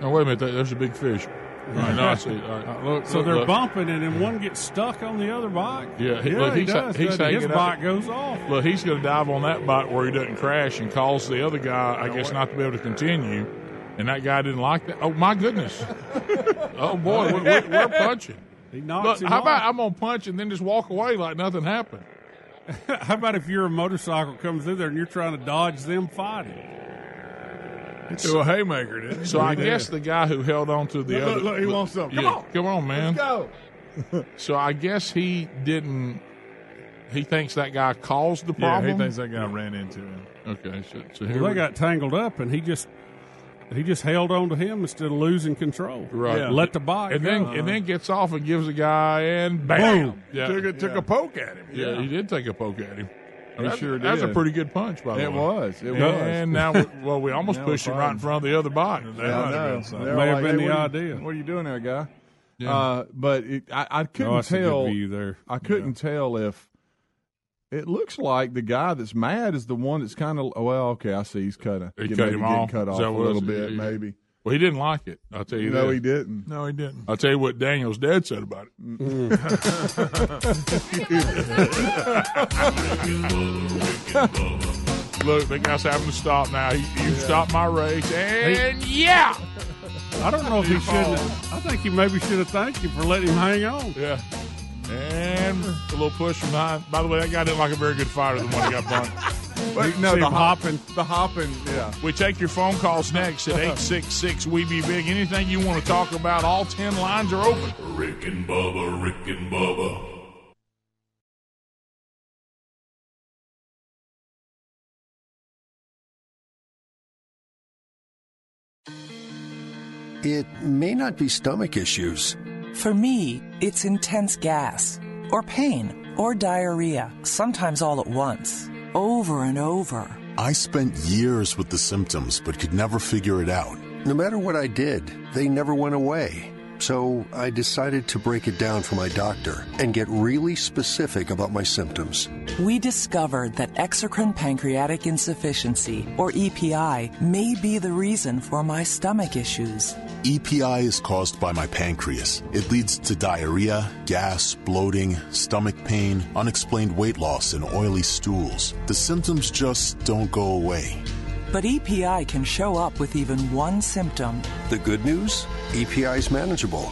Oh, wait a minute. there- There's a big fish. Right, no, I see. All right, look, so look, they're look. bumping, and then one gets stuck on the other bike. Yeah, he, yeah, look, he does. he's doesn't his up. bike goes off. Look, he's going to dive on that bike where he doesn't crash and cause the other guy, I guess, not to be able to continue. And that guy didn't like that. Oh my goodness! oh boy, we're, we're, we're punching. He knocks Look, him how about. I'm gonna punch and then just walk away like nothing happened? How about if you're a motorcycle coming through there and you're trying to dodge them fighting? To a haymaker, didn't he? So I did. guess the guy who held on to the Look, other look, look, he wants something. Come Yeah, on. come on, man. Let's go. So I guess he didn't. He thinks that guy caused the Yeah, problem. he thinks that guy ran into him. Okay, so, so Well, they we got tangled up, and he just he just held on to him instead of losing control. Right. Let the bike and then go. and then gets off and gives the guy and bam, Boom. Yeah. Took a, took a poke at him. Yeah, he did take a poke at him. He That- sure That's a pretty good punch, by the way. It way. was. It was. And now, well, we almost pushed him right in front of the other bike. That That might have been something. May have like, been "Hey, the what idea." You, what are you doing there, guy? Yeah. Uh, but it, I, I couldn't Oh, a good tell. there. I couldn't tell if it looks like the guy that's mad is the one that's kind of. Well, okay, I see. He's kind of He cut him off. cut off a little bit, Yeah. maybe. Well, he didn't like it. I'll tell you No, that. he didn't. No, he didn't. I'll tell you what Daniel's dad said about it. Mm. Look, that guy's having to stop now. He, you stopped my race, and yeah, I don't know if he shouldn't. I think he maybe should have thanked you for letting him hang on. yeah. And a little push from behind. By the way, that guy didn't like a very good fighter, the one who got bumped. But no, See the hopping. the hopping, yeah. We take your phone calls next at 866 We Be Big. Anything you want to talk about, all 10 lines are open. Rick and Bubba, Rick and Bubba. It may not be stomach issues. For me, it's intense gas, or pain, or diarrhea, sometimes all at once, over and over. I spent years with the symptoms but could never figure it out. No matter what I did, they never went away. So I decided to break it down for my doctor and get really specific about my symptoms. We discovered that exocrine pancreatic insufficiency, or EPI, may be the reason for my stomach issues. EPI is caused by my pancreas. It leads to diarrhea, gas, bloating, stomach pain, unexplained weight loss, and oily stools. The symptoms just don't go away. But EPI can show up with even one symptom. The good news? EPI is manageable.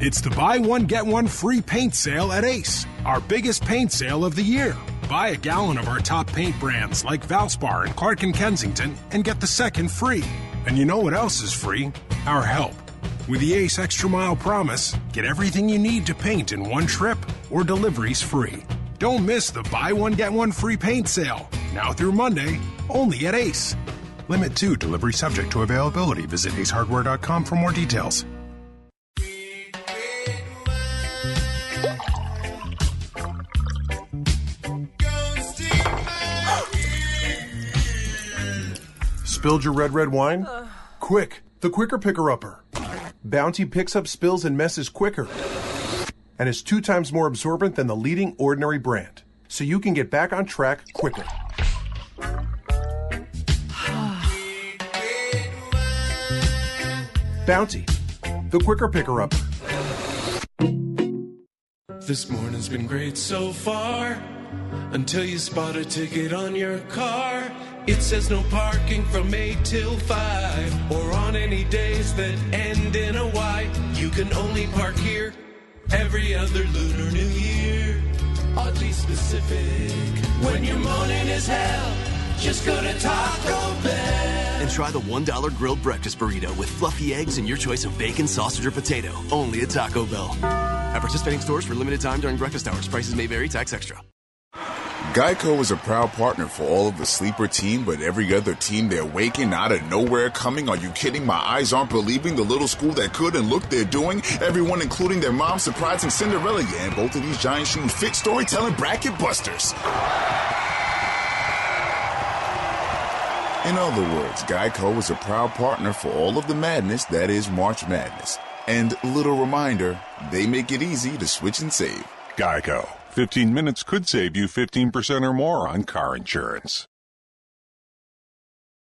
It's the buy one, get one free paint sale at Ace, our biggest paint sale of the year. Buy a gallon of our top paint brands like Valspar and Clark and Kensington and get the second free. And you know what else is free? Our help. With the Ace Extra Mile Promise, get everything you need to paint in one trip or deliveries free. Don't miss the buy one, get one free paint sale. Now through Monday, only at Ace. Limit 2 delivery subject to availability. Visit acehardware.com for more details. Spilled your red, red wine? Uh. Quick, the quicker picker upper. Bounty picks up spills and messes quicker and is two times more absorbent than the leading ordinary brand, so you can get back on track quicker. Bounty, the quicker picker upper. This morning's been great so far until you spot a ticket on your car. It says no parking from 8 till 5 or on any days that end in a Y. You can only park here every other Lunar New Year. Oddly specific. When your morning is hell, just go to Taco Bell. And try the $1 grilled breakfast burrito with fluffy eggs and your choice of bacon, sausage, or potato. Only at Taco Bell. At participating stores for limited time during breakfast hours. Prices may vary, tax extra. Geico is a proud partner for all of the sleeper team, but every other team they're waking out of nowhere coming. Are you kidding? My eyes aren't believing the little school that could and look they're doing. Everyone, including their mom, surprising Cinderella. Yeah, and both of these giant shoes fit storytelling bracket busters. In other words, Geico is a proud partner for all of the madness that is March Madness. And little reminder, they make it easy to switch and save. Geico. 15 minutes could save you 15% or more on car insurance.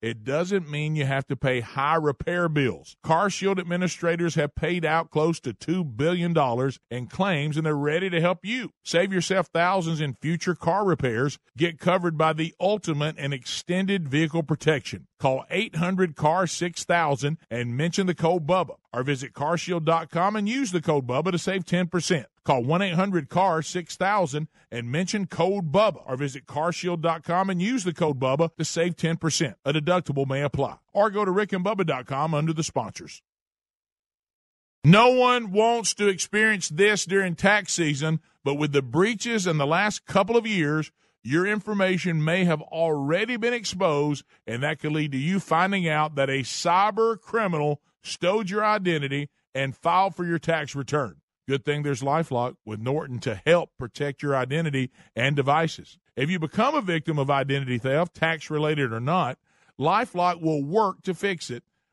it doesn't mean you have to pay high repair bills. Car Shield administrators have paid out close to $2 billion in claims and they're ready to help you. Save yourself thousands in future car repairs. Get covered by the ultimate and extended vehicle protection. Call 800 CAR 6000 and mention the code BUBBA or visit carshield.com and use the code BUBBA to save 10%. Call 1 800 CAR 6000 and mention code BUBBA or visit carshield.com and use the code BUBBA to save 10%. A deductible may apply. Or go to rickandbubba.com under the sponsors. No one wants to experience this during tax season, but with the breaches in the last couple of years, your information may have already been exposed, and that could lead to you finding out that a cyber criminal stowed your identity and filed for your tax return. Good thing there's Lifelock with Norton to help protect your identity and devices. If you become a victim of identity theft, tax related or not, Lifelock will work to fix it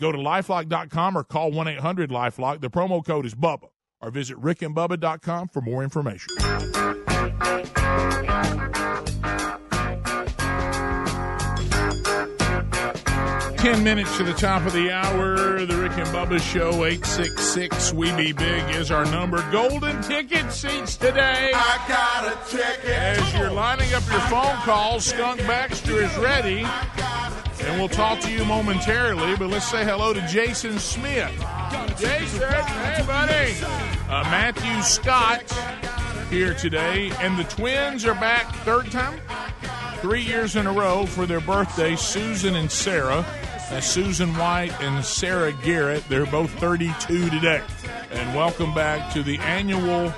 Go to lifelock.com or call 1 800 Lifelock. The promo code is BUBBA. Or visit rickandbubba.com for more information. 10 minutes to the top of the hour. The Rick and Bubba Show, 866 We Be Big is our number. Golden ticket seats today. I got a ticket. As you're lining up your phone calls, Skunk Baxter is ready. And we'll talk to you momentarily, but let's say hello to Jason Smith. Jason, hey, buddy. Uh, Matthew Scott here today. And the twins are back third time? Three years in a row for their birthday, Susan and Sarah. Susan White and Sarah Garrett. They're both 32 today. And welcome back to the annual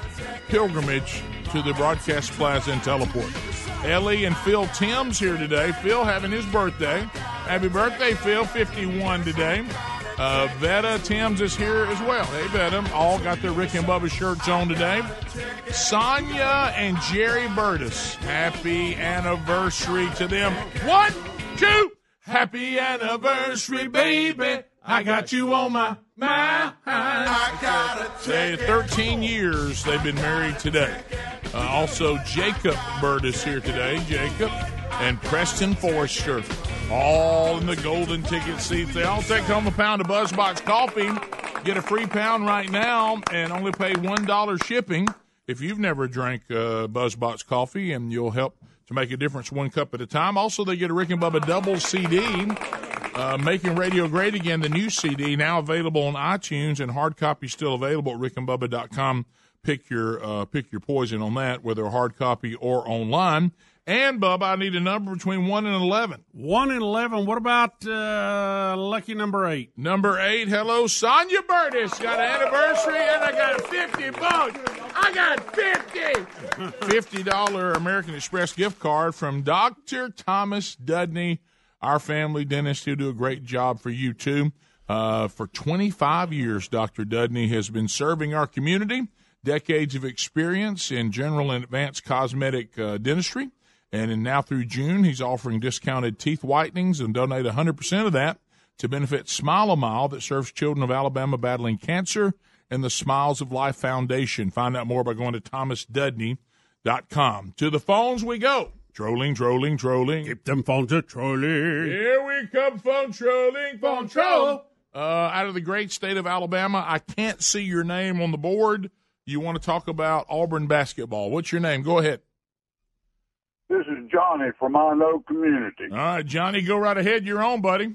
pilgrimage to the Broadcast Plaza and Teleport. Ellie and Phil Timms here today. Phil having his birthday. Happy birthday, Phil. 51 today. Uh, Veta Timms is here as well. Hey, Veta. All got their Rick and Bubba shirts on today. Sonia and Jerry Burtis. Happy anniversary to them. One, two, Happy anniversary, baby. I got you on my mind. I got a They, 13 years they've been married today. Uh, also, Jacob Bird is here today. Jacob and Preston Forrester, all in the golden ticket seats. They all take home a pound of Buzzbox coffee. Get a free pound right now and only pay $1 shipping if you've never drank uh, Buzzbox coffee, and you'll help to make a difference one cup at a time. Also, they get a Rick and Bubba double CD, uh, Making Radio Great Again, the new CD, now available on iTunes, and hard copy still available at rickandbubba.com. Pick your uh, pick your poison on that, whether hard copy or online. And Bubba, I need a number between one and eleven. One and eleven. What about uh, lucky number eight? Number eight. Hello, Sonia Burtis. Got an anniversary, and I got fifty bucks. I got fifty. Fifty dollar American Express gift card from Doctor Thomas Dudney, our family dentist, who do a great job for you too. Uh, for 25 years, Dr. Dudney has been serving our community. Decades of experience in general and advanced cosmetic uh, dentistry. And now through June, he's offering discounted teeth whitenings and donate 100% of that to benefit Smile a Mile that serves children of Alabama battling cancer and the Smiles of Life Foundation. Find out more by going to thomasdudney.com. To the phones we go. Trolling, trolling, trolling. Keep them phones a trolling. Here we come, phone trolling, phone troll. Uh, out of the great state of Alabama, I can't see your name on the board. You want to talk about Auburn basketball? What's your name? Go ahead. This is Johnny from I Know Community. All right, Johnny, go right ahead. You're on, buddy.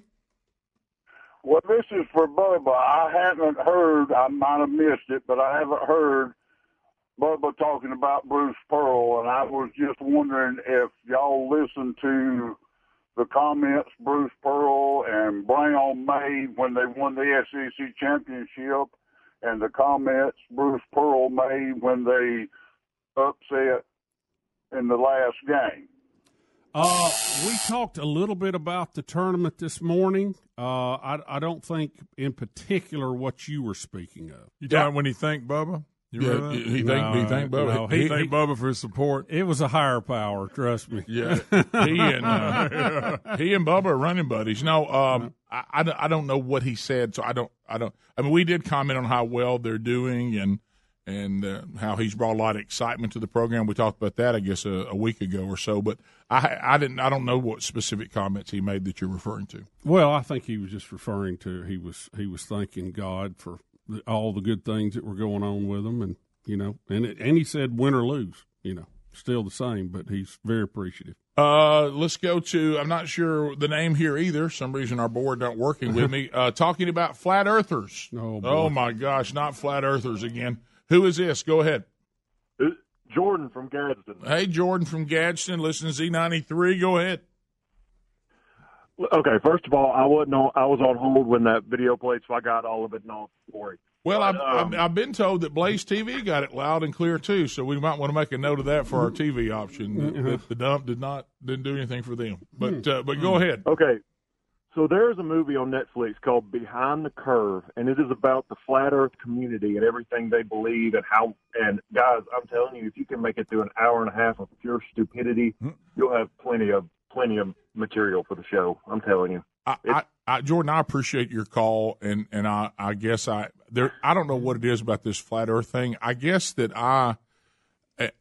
Well, this is for Bubba. I haven't heard, I might have missed it, but I haven't heard Bubba talking about Bruce Pearl, and I was just wondering if y'all listened to the comments Bruce Pearl and Brown made when they won the SEC championship, and the comments Bruce Pearl made when they upset in the last game. Uh, we talked a little bit about the tournament this morning. Uh, I, I don't think in particular what you were speaking of. You talking when he thanked Bubba? You Yeah, remember that? he thanked- he thanked Bubba. No, he, he, thanked he- Bubba for his support. it was a higher power. Trust me. Yeah, he and uh, he and Bubba are running buddies. No, um, I, I, don't- I don't know what he said, so I don't I don't. I mean, we did comment on how well they're doing and and uh, how he's brought a lot of excitement to the program. We talked about that, I guess, a, a week ago or so. But I I didn't I don't know what specific comments he made that you're referring to. Well, I think he was just referring to he was he was thanking God for the, all the good things that were going on with him, and you know, and it, and he said win or lose, you know, still the same, but he's very appreciative. Uh, let's go to. I'm not sure the name here either. Some reason our board not working with me. Uh, talking about flat earthers. Oh, boy. oh my gosh, not flat earthers again. Who is this? Go ahead. Jordan from Gadsden. Hey, Jordan from Gadsden. Listen to Z93. Go ahead. Okay, first of all, I wasn't on. I was on hold when that video played, so I got all of it and all for it. Well, I've, um, I've, I've been told that Blaze TV got it loud and clear too, so we might want to make a note of that for our TV option. That, that the dump did not didn't do anything for them, but uh, but go ahead. Okay, so there's a movie on Netflix called Behind the Curve, and it is about the flat Earth community and everything they believe and how. And guys, I'm telling you, if you can make it through an hour and a half of pure stupidity, hmm. you'll have plenty of plenty of material for the show. I'm telling you. I, I, I, Jordan, I appreciate your call, and and I, I guess I there. I don't know what it is about this flat Earth thing. I guess that I.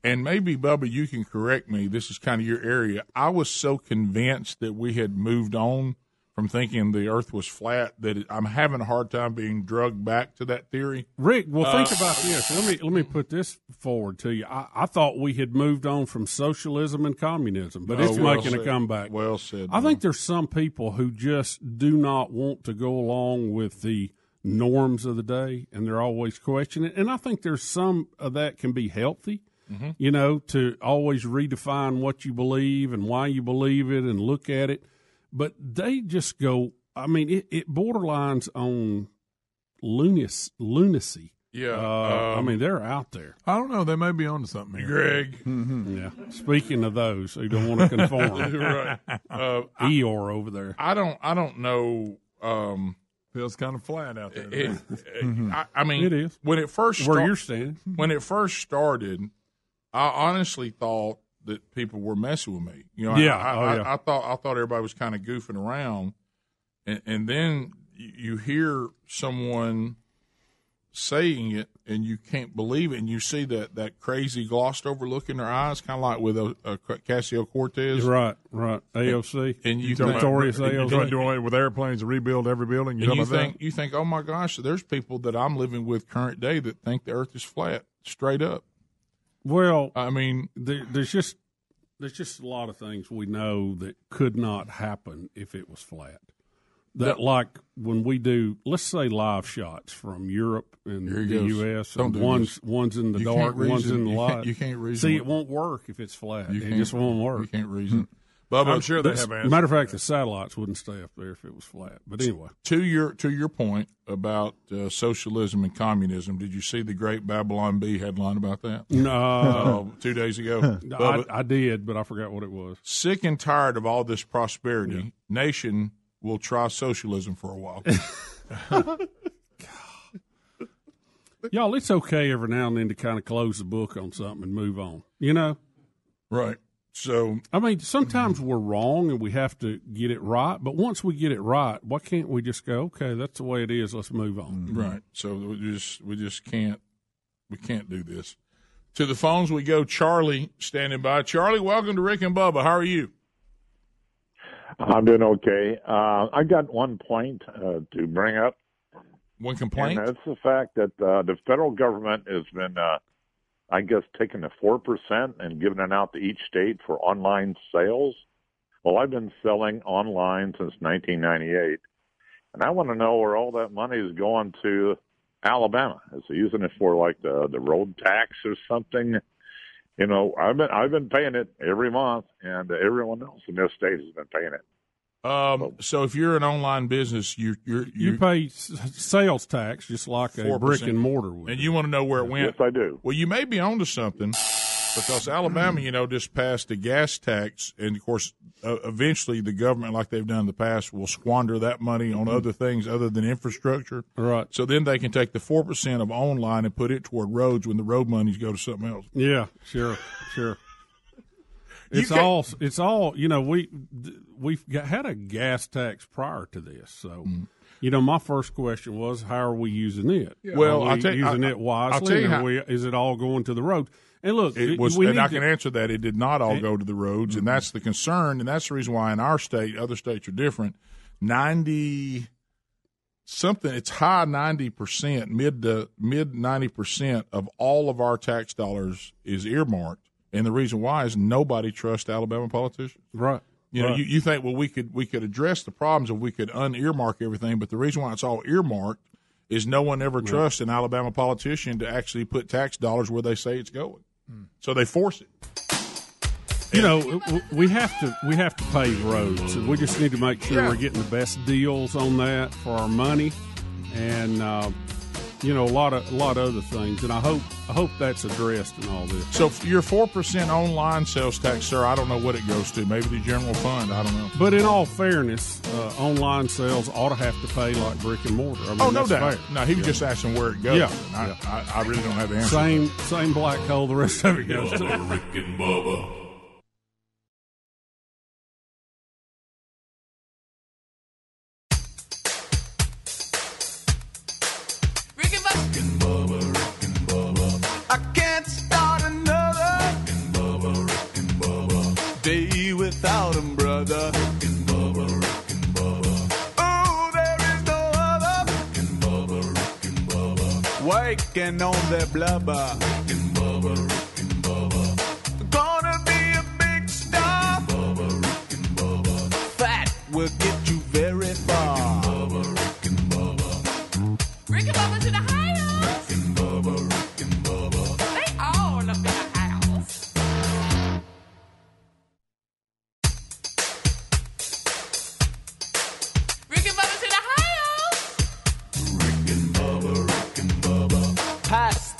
and maybe Bubba, you can correct me. This is kind of your area. I was so convinced that we had moved on from thinking the Earth was flat that it, I'm having a hard time being drugged back to that theory. Rick, well, think Uh, about this. Let me let me put this forward to you. I, I thought we had moved on from socialism and communism, but Oh, it's well making a comeback. Well said. I think there's some people who just do not want to go along with the norms of the day, and they're always questioning. And I think there's some of that can be healthy. Mhm. You know, to always redefine what you believe and why you believe it, and look at it. But they just go. I mean, it, it borderlines on lunacy. lunacy. Yeah, Uh, I um, mean, they're out there. I don't know. They may be onto something here. Greg. Yeah. Speaking of those who don't want to conform, right. Uh, I- over there. I don't. I don't know. Um, Feels kind of flat out there. it, I, I mean, It is. when it first Where start- you're standing. When it first started, I honestly thought that people were messing with me. You know, Yeah. I, Oh, yeah. I thought I thought everybody was kind of goofing around, and, and then you, you hear someone saying it and you can't believe it, and you see that that crazy glossed over look in their eyes, kind of like with a, Ocasio-Cortez, Right, right. AOC. And you talking think- Notorious AOC. trying to do away with airplanes to rebuild every building. You and you about think you think, oh my gosh, there's people that I'm living with current day that think the Earth is flat, straight up. Well, I mean, there, there's just there's just a lot of things we know that could not happen if it was flat. That That- like when we do, let's say live shots from Europe and the goes. U.S. Don't and do one's this. one's in the You dark, can't one's in the you light. you can't reason See, it won't work if it's flat. You it just won't work. You can't reason. Bubba, I'm sure they this- have answers. Matter of fact, the satellites wouldn't stay up there if it was flat. But anyway, to your to your point about uh, socialism and communism, did you see the great Babylon Bee headline about that? No. Uh, two days ago. I, Bubba, I did, but I forgot what it was. sick and tired of all this prosperity, nation will try socialism for a while. Y'all, it's okay every now and then to kind of close the book on something and move on. You know, right? So, I mean, sometimes we're wrong and we have to get it right. But once we get it right, why can't we just go, okay, that's the way it is. Let's move on. Right. So we just we just can't we can't do this. To the phones we go. Charlie standing by. Charlie, welcome to Rick and Bubba. How are you? I'm doing okay. Uh, I got one point uh, to bring up. One complaint? And that's the fact that uh, the federal government has been, uh, I guess, taking the 4% and giving it out to each state for online sales. Well, I've been selling online since 1998, and I want to know where all that money is going to Alabama. Is it using it for like the the road tax or something? You know, I've been I've been paying it every month, and everyone else in this state has been paying it. Um, so if you're an online business, you you're, You you're pay sales tax just like a 4%. brick and mortar would. and you want to know where it went. Yes, I do. Well, you may be onto something because Alabama, you know, just passed a gas tax, and of course, uh, eventually the government, like they've done in the past, will squander that money on other things other than infrastructure. Right. So then they can take the four percent of online and put it toward roads when the road monies go to something else. Yeah, sure, sure. You It's can't- all. It's all. You know, we we've got, had a gas tax prior to this, so Mm. you know, my first question was, how are we using it? Well, are we I'll tell using I- it wisely. I'll tell you how- we, is it all going to the road? And look, It was, we and need I can to- answer that. It did not all go to the roads, and that's the concern, and that's the reason why in our state, other states are different. Ninety something, it's high ninety percent, mid to mid ninety percent of all of our tax dollars is earmarked, and the reason why is nobody trusts Alabama politicians. Right. You know, Right. you, you think well we could we could address the problems if we could unearmark everything, but the reason why it's all earmarked is no one ever trusts an Alabama politician to actually put tax dollars where they say it's going. So they force it. You know, we have to we have to pave roads, we just need to make sure Yeah. we're getting the best deals on that for our money, and uh, you know a lot of a lot of other things. And I hope I hope that's addressed in all this. So your four percent online sales tax, sir, I don't know what it goes to. Maybe the general fund. I don't know. But in all fairness, uh, online sales ought to have to pay like brick and mortar. I mean, oh no doubt. fair. No, he was Yeah. just asking where it goes. Yeah, I, yeah. I, I really don't have the answer. Same same black hole the rest of it goes to. Rick and Bubba. Without him, brother. Oh, there is no other in bubble in baba. waking on their blubber. In bubber, in baba. Gonna be a big star. Fat will get you very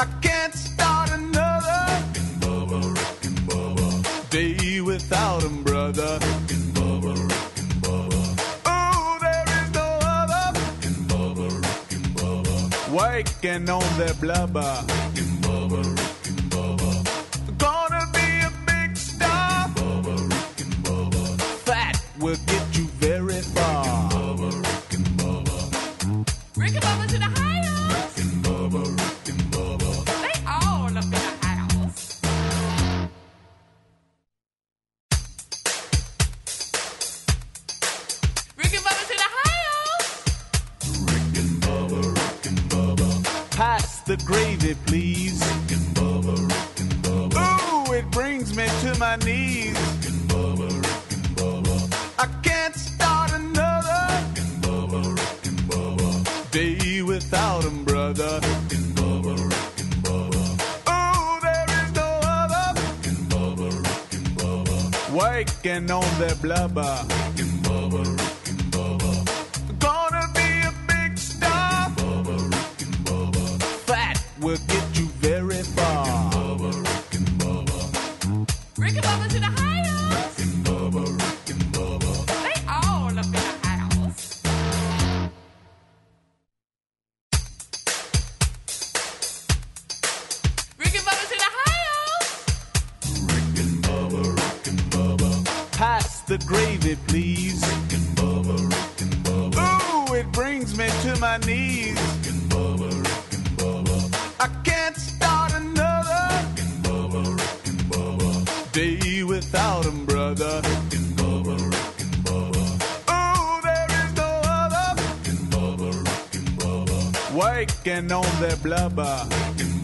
I can't start another Rick and Bubba, Rick and Bubba. day without him, brother. Rick and Bubba, Rick and Bubba. Oh, there is no other Rick and Bubba, Rick and Bubba. Waking on the blubber. Curitiba.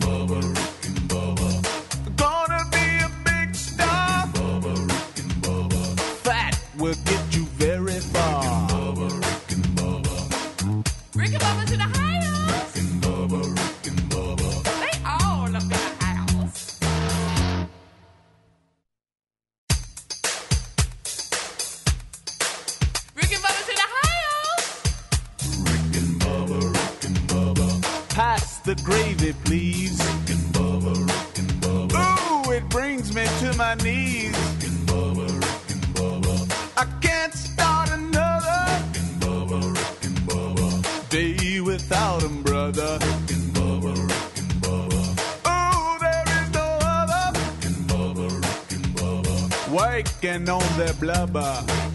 on their blubber.